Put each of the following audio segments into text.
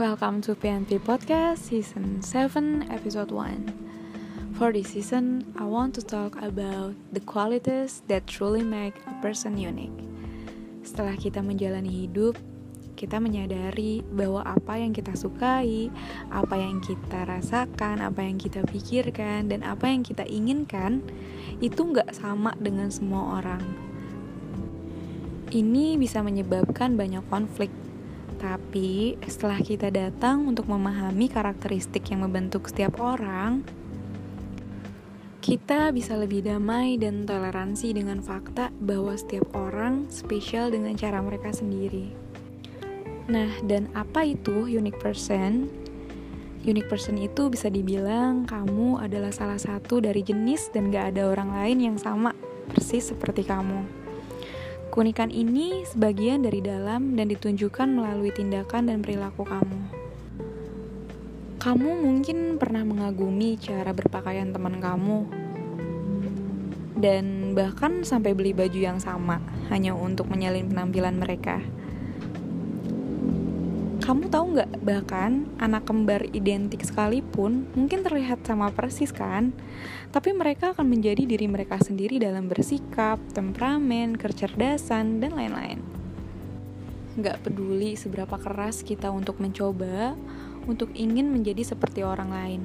Welcome to PNP Podcast Season 7 Episode 1 For this season, I want to talk about the qualities that truly make a person unique. Setelah kita menjalani hidup, kita menyadari bahwa apa yang kita sukai, apa yang kita rasakan, apa yang kita pikirkan, dan apa yang kita inginkan itu nggak sama dengan semua orang. Ini bisa menyebabkan banyak konflik tapi setelah kita datang untuk memahami karakteristik yang membentuk setiap orang, kita bisa lebih damai dan toleransi dengan fakta bahwa setiap orang spesial dengan cara mereka sendiri. Nah, dan apa itu unique person? Unique person itu bisa dibilang kamu adalah salah satu dari jenis dan gak ada orang lain yang sama persis seperti kamu. Keunikan ini sebagian dari dalam dan ditunjukkan melalui tindakan dan perilaku kamu. Kamu mungkin pernah mengagumi cara berpakaian teman kamu, dan bahkan sampai beli baju yang sama hanya untuk menyalin penampilan mereka. Kamu tahu nggak, bahkan anak kembar identik sekalipun mungkin terlihat sama persis kan? Tapi mereka akan menjadi diri mereka sendiri dalam bersikap, temperamen, kecerdasan, dan lain-lain. Nggak peduli seberapa keras kita untuk mencoba, untuk ingin menjadi seperti orang lain.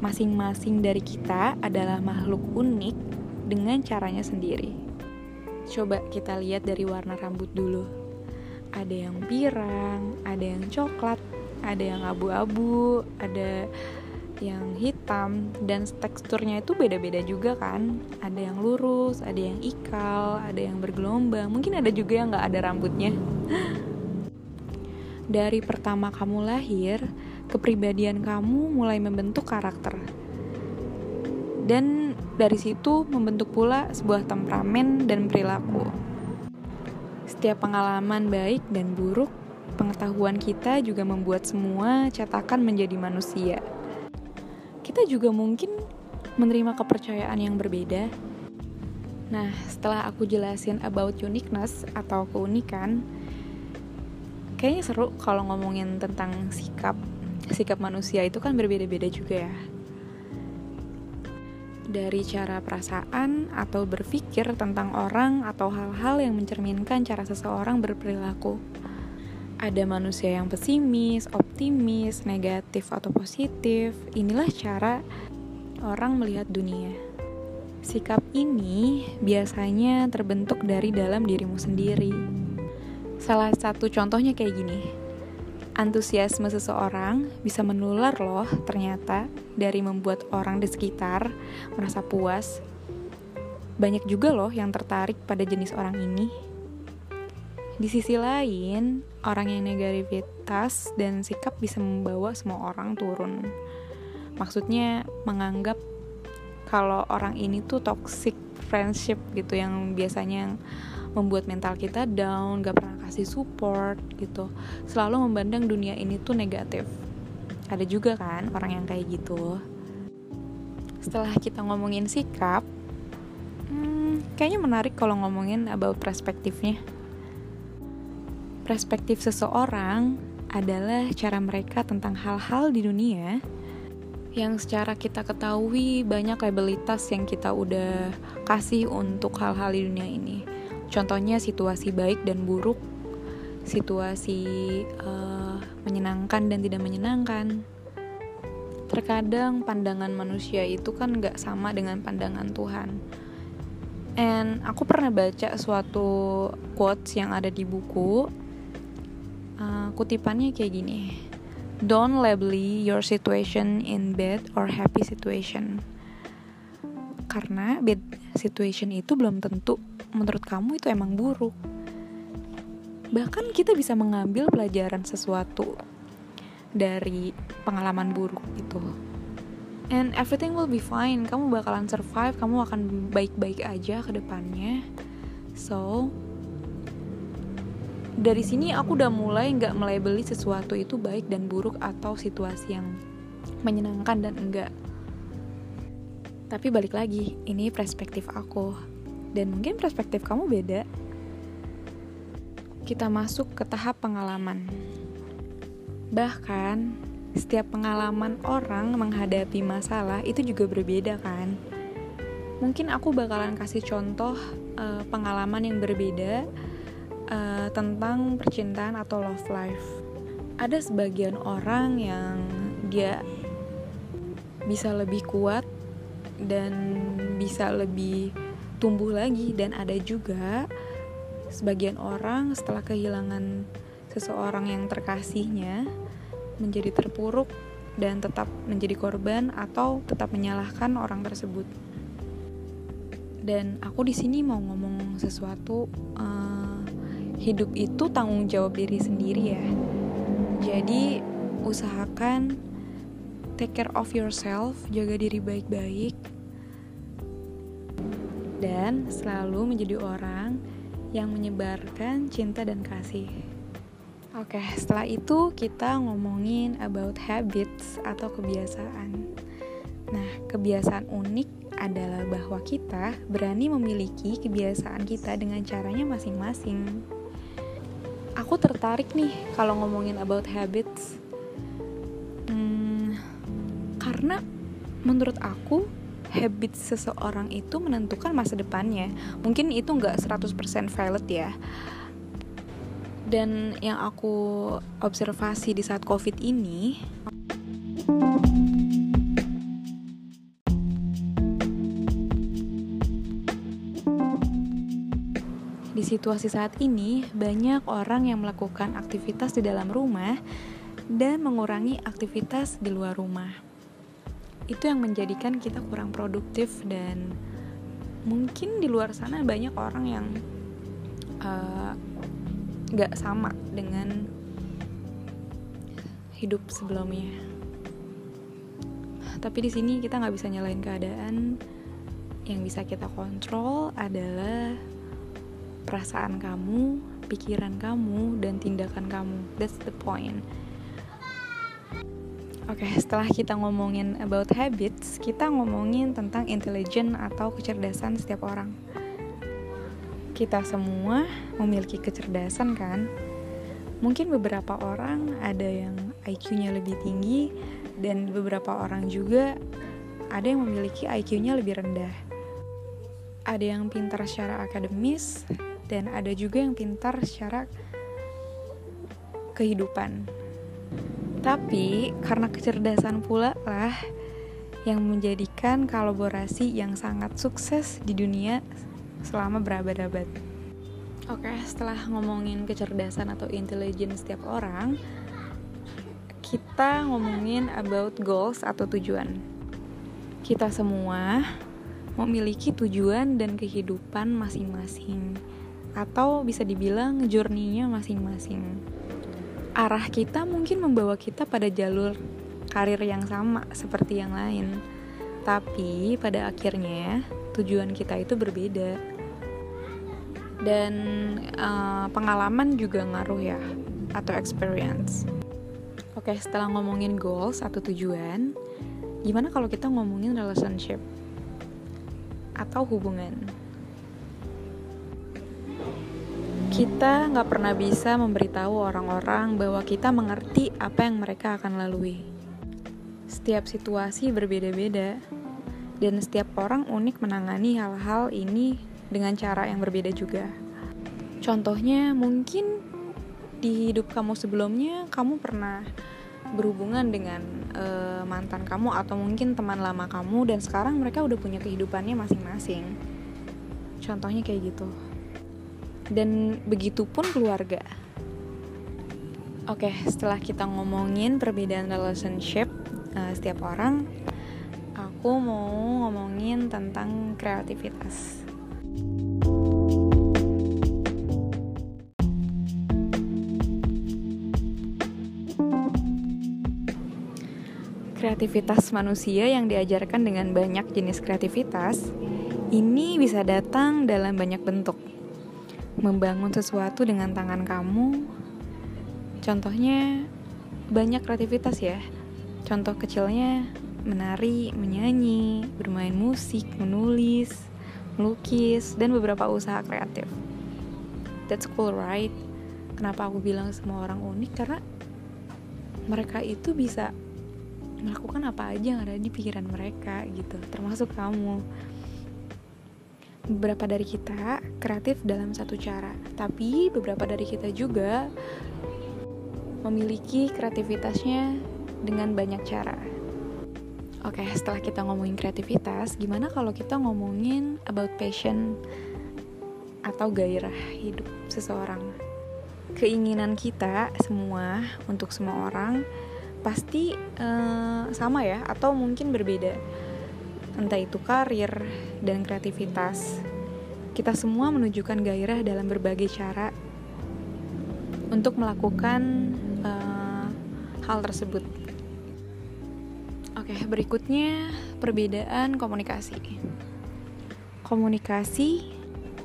Masing-masing dari kita adalah makhluk unik dengan caranya sendiri. Coba kita lihat dari warna rambut dulu ada yang pirang, ada yang coklat, ada yang abu-abu, ada yang hitam dan teksturnya itu beda-beda juga kan. Ada yang lurus ada yang ikal ada yang bergelombang. Mungkin ada juga yang nggak ada rambutnya. Dari pertama kamu lahir kepribadian kamu mulai membentuk karakter. Dan dari situ membentuk pula sebuah temperamen dan perilaku setiap pengalaman baik dan buruk, pengetahuan kita juga membuat semua cetakan menjadi manusia. Kita juga mungkin menerima kepercayaan yang berbeda. Nah, setelah aku jelasin about uniqueness atau keunikan, kayaknya seru kalau ngomongin tentang sikap. Sikap manusia itu kan berbeda-beda juga ya dari cara perasaan atau berpikir tentang orang atau hal-hal yang mencerminkan cara seseorang berperilaku. Ada manusia yang pesimis, optimis, negatif, atau positif. Inilah cara orang melihat dunia. Sikap ini biasanya terbentuk dari dalam dirimu sendiri. Salah satu contohnya kayak gini antusiasme seseorang bisa menular loh ternyata dari membuat orang di sekitar merasa puas. Banyak juga loh yang tertarik pada jenis orang ini. Di sisi lain, orang yang negativitas dan sikap bisa membawa semua orang turun. Maksudnya menganggap kalau orang ini tuh toxic friendship gitu yang biasanya membuat mental kita down, gak pernah kasih support gitu. Selalu memandang dunia ini tuh negatif. Ada juga kan orang yang kayak gitu. Setelah kita ngomongin sikap, hmm, kayaknya menarik kalau ngomongin about perspektifnya. Perspektif seseorang adalah cara mereka tentang hal-hal di dunia yang secara kita ketahui banyak labelitas yang kita udah kasih untuk hal-hal di dunia ini. Contohnya situasi baik dan buruk, situasi uh, menyenangkan dan tidak menyenangkan. Terkadang pandangan manusia itu kan gak sama dengan pandangan Tuhan. And aku pernah baca suatu quotes yang ada di buku. Uh, kutipannya kayak gini. Don't label your situation in bad or happy situation. Karena bad situation itu belum tentu menurut kamu itu emang buruk. Bahkan kita bisa mengambil pelajaran sesuatu dari pengalaman buruk itu. And everything will be fine. Kamu bakalan survive, kamu akan baik-baik aja ke depannya. So, dari sini aku udah mulai nggak melabeli sesuatu itu baik dan buruk atau situasi yang menyenangkan dan enggak. Tapi balik lagi, ini perspektif aku dan mungkin perspektif kamu beda. Kita masuk ke tahap pengalaman. Bahkan, setiap pengalaman orang menghadapi masalah itu juga berbeda kan. Mungkin aku bakalan kasih contoh uh, pengalaman yang berbeda uh, tentang percintaan atau love life. Ada sebagian orang yang dia bisa lebih kuat dan bisa lebih tumbuh lagi dan ada juga sebagian orang setelah kehilangan seseorang yang terkasihnya menjadi terpuruk dan tetap menjadi korban atau tetap menyalahkan orang tersebut. Dan aku di sini mau ngomong sesuatu uh, hidup itu tanggung jawab diri sendiri ya. Jadi usahakan take care of yourself, jaga diri baik-baik dan selalu menjadi orang yang menyebarkan cinta dan kasih. Oke, setelah itu kita ngomongin about habits atau kebiasaan. Nah, kebiasaan unik adalah bahwa kita berani memiliki kebiasaan kita dengan caranya masing-masing. Aku tertarik nih kalau ngomongin about habits. Hmm, karena menurut aku habit seseorang itu menentukan masa depannya. Mungkin itu nggak 100% valid ya dan yang aku observasi di saat covid ini di situasi saat ini banyak orang yang melakukan aktivitas di dalam rumah dan mengurangi aktivitas di luar rumah itu yang menjadikan kita kurang produktif dan mungkin di luar sana banyak orang yang uh, gak sama dengan hidup sebelumnya. Tapi di sini kita nggak bisa nyalain keadaan. Yang bisa kita kontrol adalah perasaan kamu, pikiran kamu, dan tindakan kamu. That's the point. Oke, okay, setelah kita ngomongin about habits, kita ngomongin tentang intelligence atau kecerdasan setiap orang kita semua memiliki kecerdasan kan? Mungkin beberapa orang ada yang IQ-nya lebih tinggi dan beberapa orang juga ada yang memiliki IQ-nya lebih rendah. Ada yang pintar secara akademis dan ada juga yang pintar secara kehidupan. Tapi karena kecerdasan pula lah yang menjadikan kolaborasi yang sangat sukses di dunia selama berabad-abad. Oke, setelah ngomongin kecerdasan atau intelligence setiap orang, kita ngomongin about goals atau tujuan. Kita semua memiliki tujuan dan kehidupan masing-masing atau bisa dibilang journey-nya masing-masing. Arah kita mungkin membawa kita pada jalur karir yang sama seperti yang lain. Tapi pada akhirnya tujuan kita itu berbeda. Dan uh, pengalaman juga ngaruh ya atau experience. Oke setelah ngomongin goals atau tujuan gimana kalau kita ngomongin relationship? Atau hubungan kita nggak pernah bisa memberitahu orang-orang bahwa kita mengerti apa yang mereka akan lalui setiap situasi berbeda-beda dan setiap orang unik menangani hal-hal ini dengan cara yang berbeda juga. Contohnya, mungkin di hidup kamu sebelumnya kamu pernah berhubungan dengan uh, mantan kamu atau mungkin teman lama kamu dan sekarang mereka udah punya kehidupannya masing-masing. Contohnya kayak gitu. Dan begitu pun keluarga. Oke, setelah kita ngomongin perbedaan relationship uh, setiap orang, aku mau ngomongin tentang kreativitas. Kreativitas manusia yang diajarkan dengan banyak jenis kreativitas ini bisa datang dalam banyak bentuk. Membangun sesuatu dengan tangan kamu, contohnya banyak kreativitas ya. Contoh kecilnya menari, menyanyi, bermain musik, menulis, melukis, dan beberapa usaha kreatif. That's cool, right? Kenapa aku bilang semua orang unik? Karena mereka itu bisa melakukan apa aja yang ada di pikiran mereka gitu termasuk kamu beberapa dari kita kreatif dalam satu cara tapi beberapa dari kita juga memiliki kreativitasnya dengan banyak cara Oke, setelah kita ngomongin kreativitas, gimana kalau kita ngomongin about passion atau gairah hidup seseorang? Keinginan kita semua untuk semua orang pasti uh, sama ya, atau mungkin berbeda. Entah itu karir dan kreativitas. Kita semua menunjukkan gairah dalam berbagai cara untuk melakukan uh, hal tersebut Oke, berikutnya perbedaan komunikasi. Komunikasi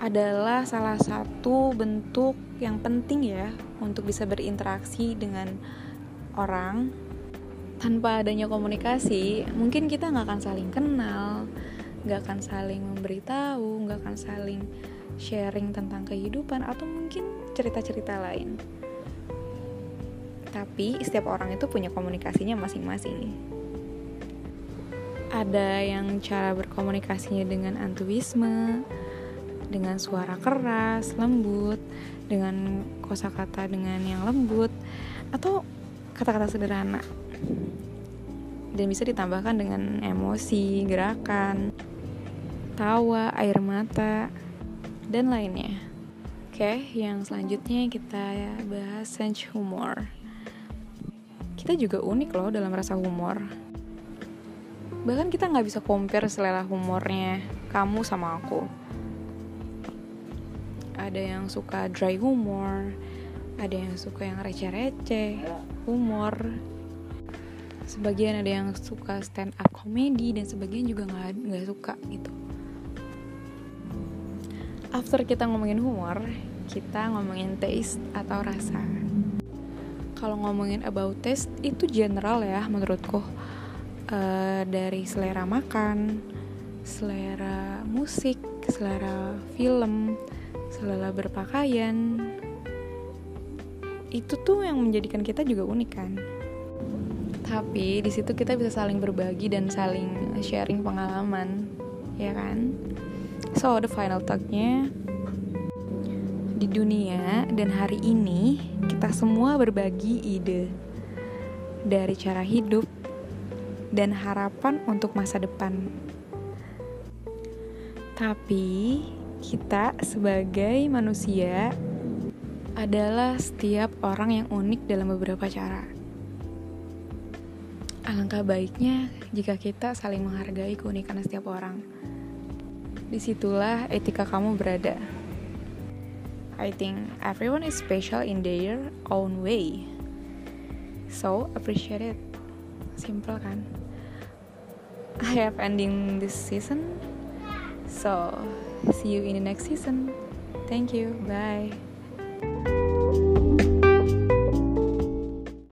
adalah salah satu bentuk yang penting ya untuk bisa berinteraksi dengan orang. Tanpa adanya komunikasi, mungkin kita nggak akan saling kenal, nggak akan saling memberitahu, nggak akan saling sharing tentang kehidupan atau mungkin cerita-cerita lain. Tapi setiap orang itu punya komunikasinya masing-masing ada yang cara berkomunikasinya dengan antuisme, dengan suara keras, lembut, dengan kosakata dengan yang lembut, atau kata-kata sederhana. Dan bisa ditambahkan dengan emosi, gerakan, tawa, air mata, dan lainnya. Oke, yang selanjutnya kita bahas sense humor. Kita juga unik loh dalam rasa humor bahkan kita nggak bisa compare selera humornya kamu sama aku ada yang suka dry humor ada yang suka yang receh-receh humor sebagian ada yang suka stand up comedy dan sebagian juga nggak nggak suka gitu after kita ngomongin humor kita ngomongin taste atau rasa kalau ngomongin about taste itu general ya menurutku uh, dari selera makan, selera musik, selera film, selera berpakaian. Itu tuh yang menjadikan kita juga unik kan. Tapi di situ kita bisa saling berbagi dan saling sharing pengalaman, ya kan? So the final talknya di dunia dan hari ini kita semua berbagi ide dari cara hidup dan harapan untuk masa depan. Tapi kita sebagai manusia adalah setiap orang yang unik dalam beberapa cara. Alangkah baiknya jika kita saling menghargai keunikan setiap orang. Di situlah etika kamu berada. I think everyone is special in their own way. So appreciate it. Simple kan? I have ending this season. So, see you in the next season. Thank you. Bye.